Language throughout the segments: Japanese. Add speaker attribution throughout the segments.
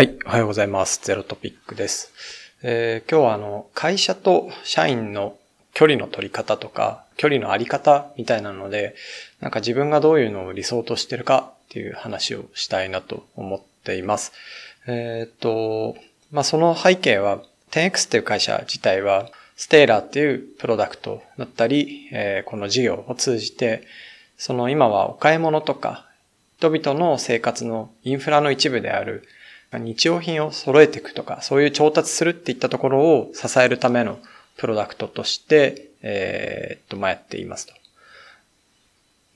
Speaker 1: はい、おはようございます。ゼロトピックです。えー、今日はあの、会社と社員の距離の取り方とか、距離のあり方みたいなので、なんか自分がどういうのを理想としてるかっていう話をしたいなと思っています。えっ、と、まあ、その背景は、10X っていう会社自体は、ステーラーっていうプロダクトだったり、えー、この事業を通じて、その今はお買い物とか、人々の生活のインフラの一部である日用品を揃えていくとか、そういう調達するっていったところを支えるためのプロダクトとして、えー、っと、まあ、やっていますと。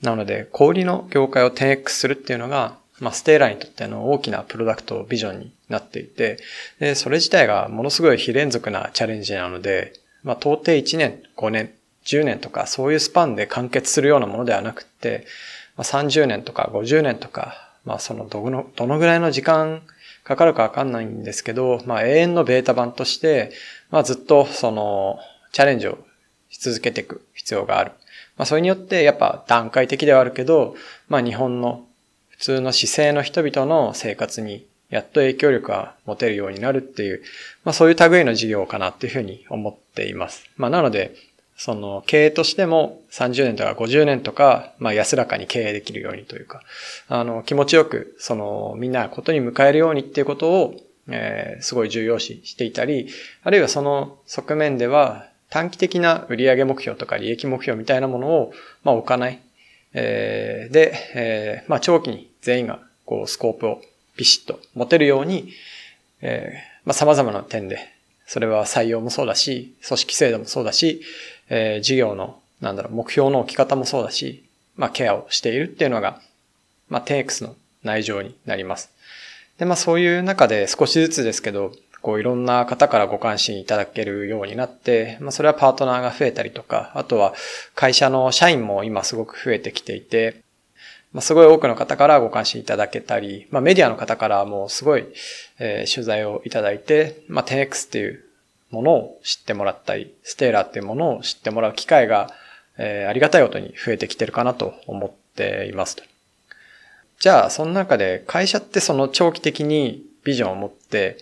Speaker 1: なので、小売りの業界を 10X するっていうのが、まあ、ステーラにとっての大きなプロダクトビジョンになっていて、で、それ自体がものすごい非連続なチャレンジなので、まあ、到底1年、5年、10年とか、そういうスパンで完結するようなものではなくて、まあ、30年とか50年とか、まあ、そのどの、どのぐらいの時間かかるかわかんないんですけど、まあ永遠のベータ版として、まあずっとそのチャレンジをし続けていく必要がある。まあそれによってやっぱ段階的ではあるけど、まあ日本の普通の姿勢の人々の生活にやっと影響力が持てるようになるっていう、まあそういう類の事業かなっていうふうに思っています。まあなので、その経営としても30年とか50年とか、まあ安らかに経営できるようにというか、あの気持ちよく、そのみんなことに迎えるようにっていうことを、えー、すごい重要視していたり、あるいはその側面では短期的な売上目標とか利益目標みたいなものを、まあ置かない。えー、で、えー、まあ長期に全員がこうスコープをビシッと持てるように、えー、まあ様々な点でそれは採用もそうだし、組織制度もそうだし、えー、事業の、なんだろう、目標の置き方もそうだし、まあ、ケアをしているっていうのが、まあ、テイクスの内情になります。で、まあ、そういう中で少しずつですけど、こういろんな方からご関心いただけるようになって、まあそれはパートナーが増えたりとか、あとは会社の社員も今すごく増えてきていて、まあすごい多くの方からご関心いただけたり、まあメディアの方からもすごい、えー、取材をいただいて、まあ 10X っていうものを知ってもらったり、ステーラーっていうものを知ってもらう機会が、えー、ありがたいことに増えてきてるかなと思っていますじゃあ、その中で会社ってその長期的にビジョンを持って、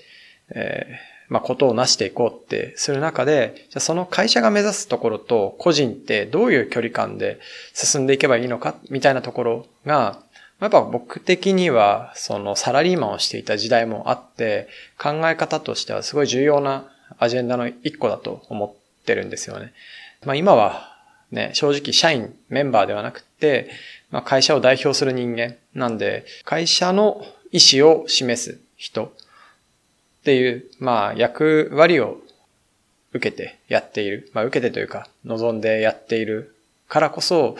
Speaker 1: え、まあ、ことを成していこうってする中で、じゃその会社が目指すところと個人ってどういう距離感で進んでいけばいいのかみたいなところが、やっぱ僕的には、そのサラリーマンをしていた時代もあって、考え方としてはすごい重要なアジェンダの一個だと思ってるんですよね。まあ今はね、正直社員、メンバーではなくて、まあ会社を代表する人間なんで、会社の意思を示す人っていう、まあ役割を受けてやっている。まあ受けてというか、望んでやっているからこそ、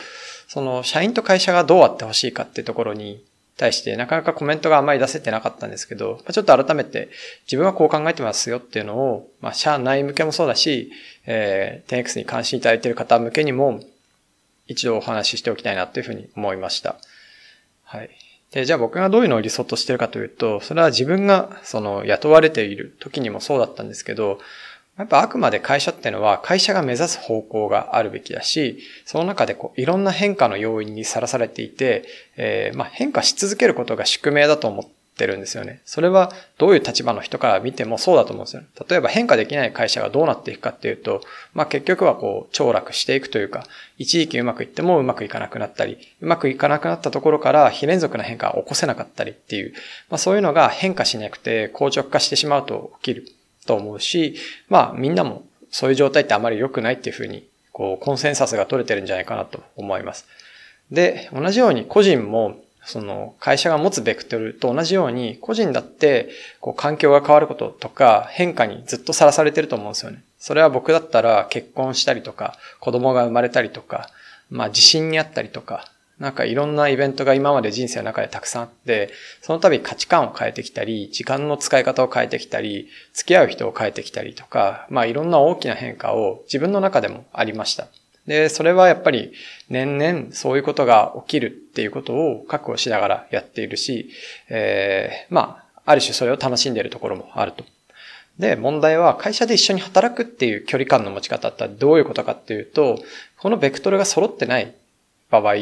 Speaker 1: その社員と会社がどうあってほしいかっていうところに対してなかなかコメントがあまり出せてなかったんですけど、まあちょっと改めて自分はこう考えてますよっていうのを、まあ、社内向けもそうだし、えー、10X に関心いただいている方向けにも一度お話ししておきたいなというふうに思いました。はい。で、じゃあ僕がどういうのを理想としてるかというと、それは自分がその雇われている時にもそうだったんですけど、やっぱあくまで会社ってのは会社が目指す方向があるべきだし、その中でこういろんな変化の要因にさらされていて、えー、まあ変化し続けることが宿命だと思っててるんですよね。それはどういう立場の人から見てもそうだと思うんですよ。例えば変化できない会社がどうなっていくかっていうと、まあ結局はこう凋落していくというか、一時期うまくいってもうまくいかなくなったり、うまくいかなくなったところから非連続な変化を起こせなかったりっていう、まあそういうのが変化しなくて硬直化してしまうと起きる。と思うし、まあみんなもそういう状態ってあまり良くないっていうふうに、こう、コンセンサスが取れてるんじゃないかなと思います。で、同じように個人も、その会社が持つベクトルと同じように、個人だって、こう、環境が変わることとか、変化にずっとさらされてると思うんですよね。それは僕だったら結婚したりとか、子供が生まれたりとか、まあ地震にあったりとか、なんかいろんなイベントが今まで人生の中でたくさんあって、その度価値観を変えてきたり、時間の使い方を変えてきたり、付き合う人を変えてきたりとか、まあいろんな大きな変化を自分の中でもありました。で、それはやっぱり年々そういうことが起きるっていうことを覚悟しながらやっているし、えー、まあ、ある種それを楽しんでいるところもあると。で、問題は会社で一緒に働くっていう距離感の持ち方ってどういうことかっていうと、このベクトルが揃ってない場合、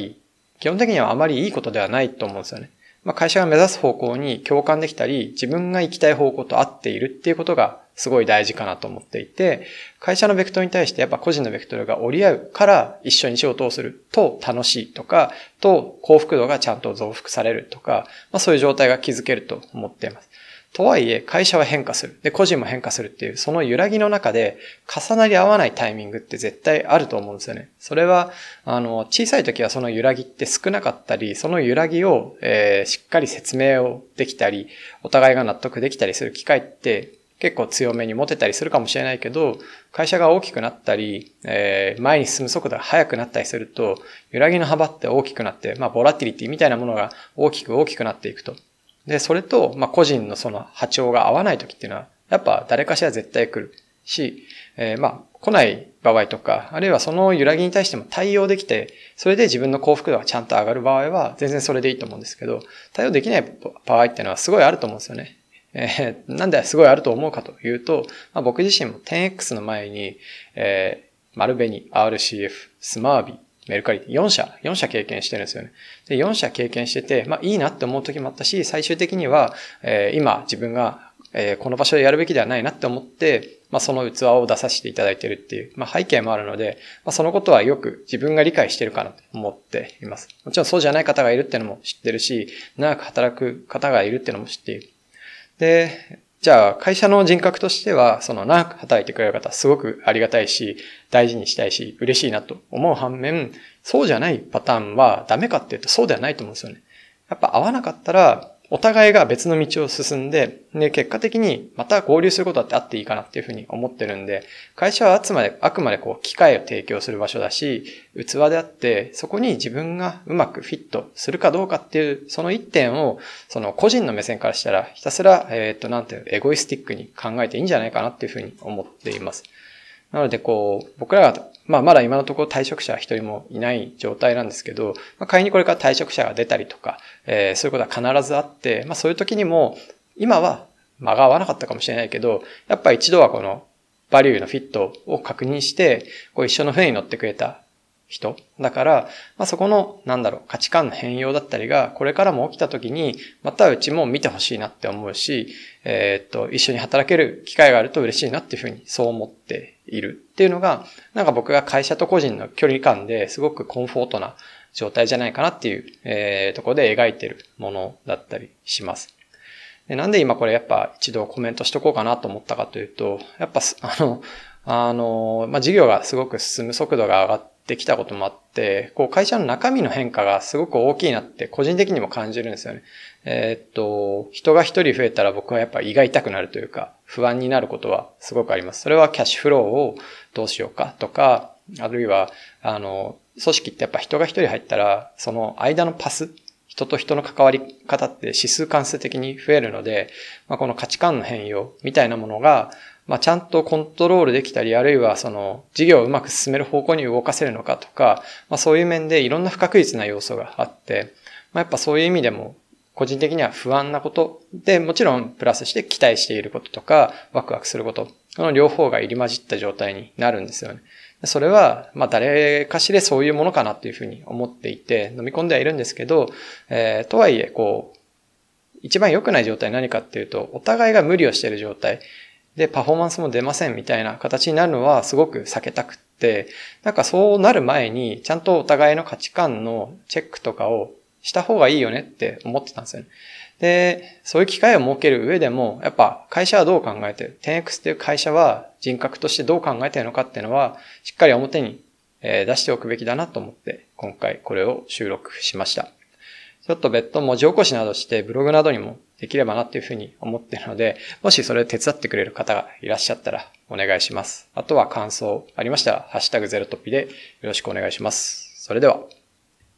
Speaker 1: 基本的にはあまりいいことではないと思うんですよね。まあ、会社が目指す方向に共感できたり、自分が行きたい方向と合っているっていうことがすごい大事かなと思っていて、会社のベクトルに対してやっぱ個人のベクトルが折り合うから一緒に仕事をすると楽しいとか、と幸福度がちゃんと増幅されるとか、まあそういう状態が築けると思っています。とはいえ、会社は変化する。で、個人も変化するっていう、その揺らぎの中で、重なり合わないタイミングって絶対あると思うんですよね。それは、あの、小さい時はその揺らぎって少なかったり、その揺らぎを、えー、しっかり説明をできたり、お互いが納得できたりする機会って、結構強めに持てたりするかもしれないけど、会社が大きくなったり、えー、前に進む速度が速くなったりすると、揺らぎの幅って大きくなって、まあ、ボラティリティみたいなものが大きく大きくなっていくと。で、それと、まあ、個人のその波長が合わない時っていうのは、やっぱ誰かしら絶対来るし、えー、まあ、来ない場合とか、あるいはその揺らぎに対しても対応できて、それで自分の幸福度がちゃんと上がる場合は、全然それでいいと思うんですけど、対応できない場合っていうのはすごいあると思うんですよね。えー、なんですごいあると思うかというと、まあ、僕自身も 10X の前に、えー、マルベニ、RCF、スマービ、メルカリ4社、4社経験してるんですよね。で、4社経験してて、まあいいなって思う時もあったし、最終的には、えー、今自分が、えー、この場所でやるべきではないなって思って、まあその器を出させていただいてるっていう、まあ背景もあるので、まあそのことはよく自分が理解してるかなと思っています。もちろんそうじゃない方がいるっていうのも知ってるし、長く働く方がいるっていうのも知っている。で、じゃあ、会社の人格としては、その長く働いてくれる方、すごくありがたいし、大事にしたいし、嬉しいなと思う反面、そうじゃないパターンはダメかっていうとそうではないと思うんですよね。やっぱ合わなかったら、お互いが別の道を進んで、で、結果的にまた合流することだってあっていいかなっていうふうに思ってるんで、会社はあくまで、あくまでこう、機会を提供する場所だし、器であって、そこに自分がうまくフィットするかどうかっていう、その一点を、その個人の目線からしたら、ひたすら、えっ、と、なんていう、エゴイスティックに考えていいんじゃないかなっていうふうに思っています。なので、こう、僕らがまあ、まだ今のところ退職者は一人もいない状態なんですけど、まあ、仮にこれから退職者が出たりとか、えー、そういうことは必ずあって、まあ、そういう時にも、今は間が合わなかったかもしれないけど、やっぱ一度はこのバリューのフィットを確認して、こう一緒の船に乗ってくれた人。だから、まあ、そこの、なんだろう、価値観の変容だったりが、これからも起きた時に、またうちも見てほしいなって思うし、えー、っと、一緒に働ける機会があると嬉しいなっていうふうに、そう思っているっていうのが、なんか僕が会社と個人の距離感ですごくコンフォートな状態じゃないかなっていう、えー、ところで描いてるものだったりします。でなんで今これやっぱ一度コメントしとこうかなと思ったかというと、やっぱ、あの、あの、まあ、事業がすごく進む速度が上がってきたこともあって、こう会社の中身の変化がすごく大きいなって個人的にも感じるんですよね。えー、っと、人が一人増えたら僕はやっぱ胃が痛くなるというか、不安になることはすごくあります。それはキャッシュフローをどうしようかとか、あるいは、あの、組織ってやっぱ人が一人入ったら、その間のパス、人と人の関わり方って指数関数的に増えるので、まあ、この価値観の変容みたいなものが、まあ、ちゃんとコントロールできたり、あるいはその事業をうまく進める方向に動かせるのかとか、まあ、そういう面でいろんな不確実な要素があって、まあ、やっぱそういう意味でも個人的には不安なことで、もちろんプラスして期待していることとか、ワクワクすること、この両方が入り混じった状態になるんですよね。それは、まあ誰かしらそういうものかなっていうふうに思っていて、飲み込んではいるんですけど、えー、とはいえ、こう、一番良くない状態何かっていうと、お互いが無理をしている状態。で、パフォーマンスも出ませんみたいな形になるのはすごく避けたくって、なんかそうなる前に、ちゃんとお互いの価値観のチェックとかをした方がいいよねって思ってたんですよね。で、そういう機会を設ける上でも、やっぱ会社はどう考えてる ?10X っていう会社は人格としてどう考えてるのかっていうのは、しっかり表に出しておくべきだなと思って、今回これを収録しました。ちょっと別途文字起こしなどしてブログなどにもできればなっていうふうに思ってるので、もしそれ手伝ってくれる方がいらっしゃったらお願いします。あとは感想ありましたら、ハッシュタグゼロトピでよろしくお願いします。それでは。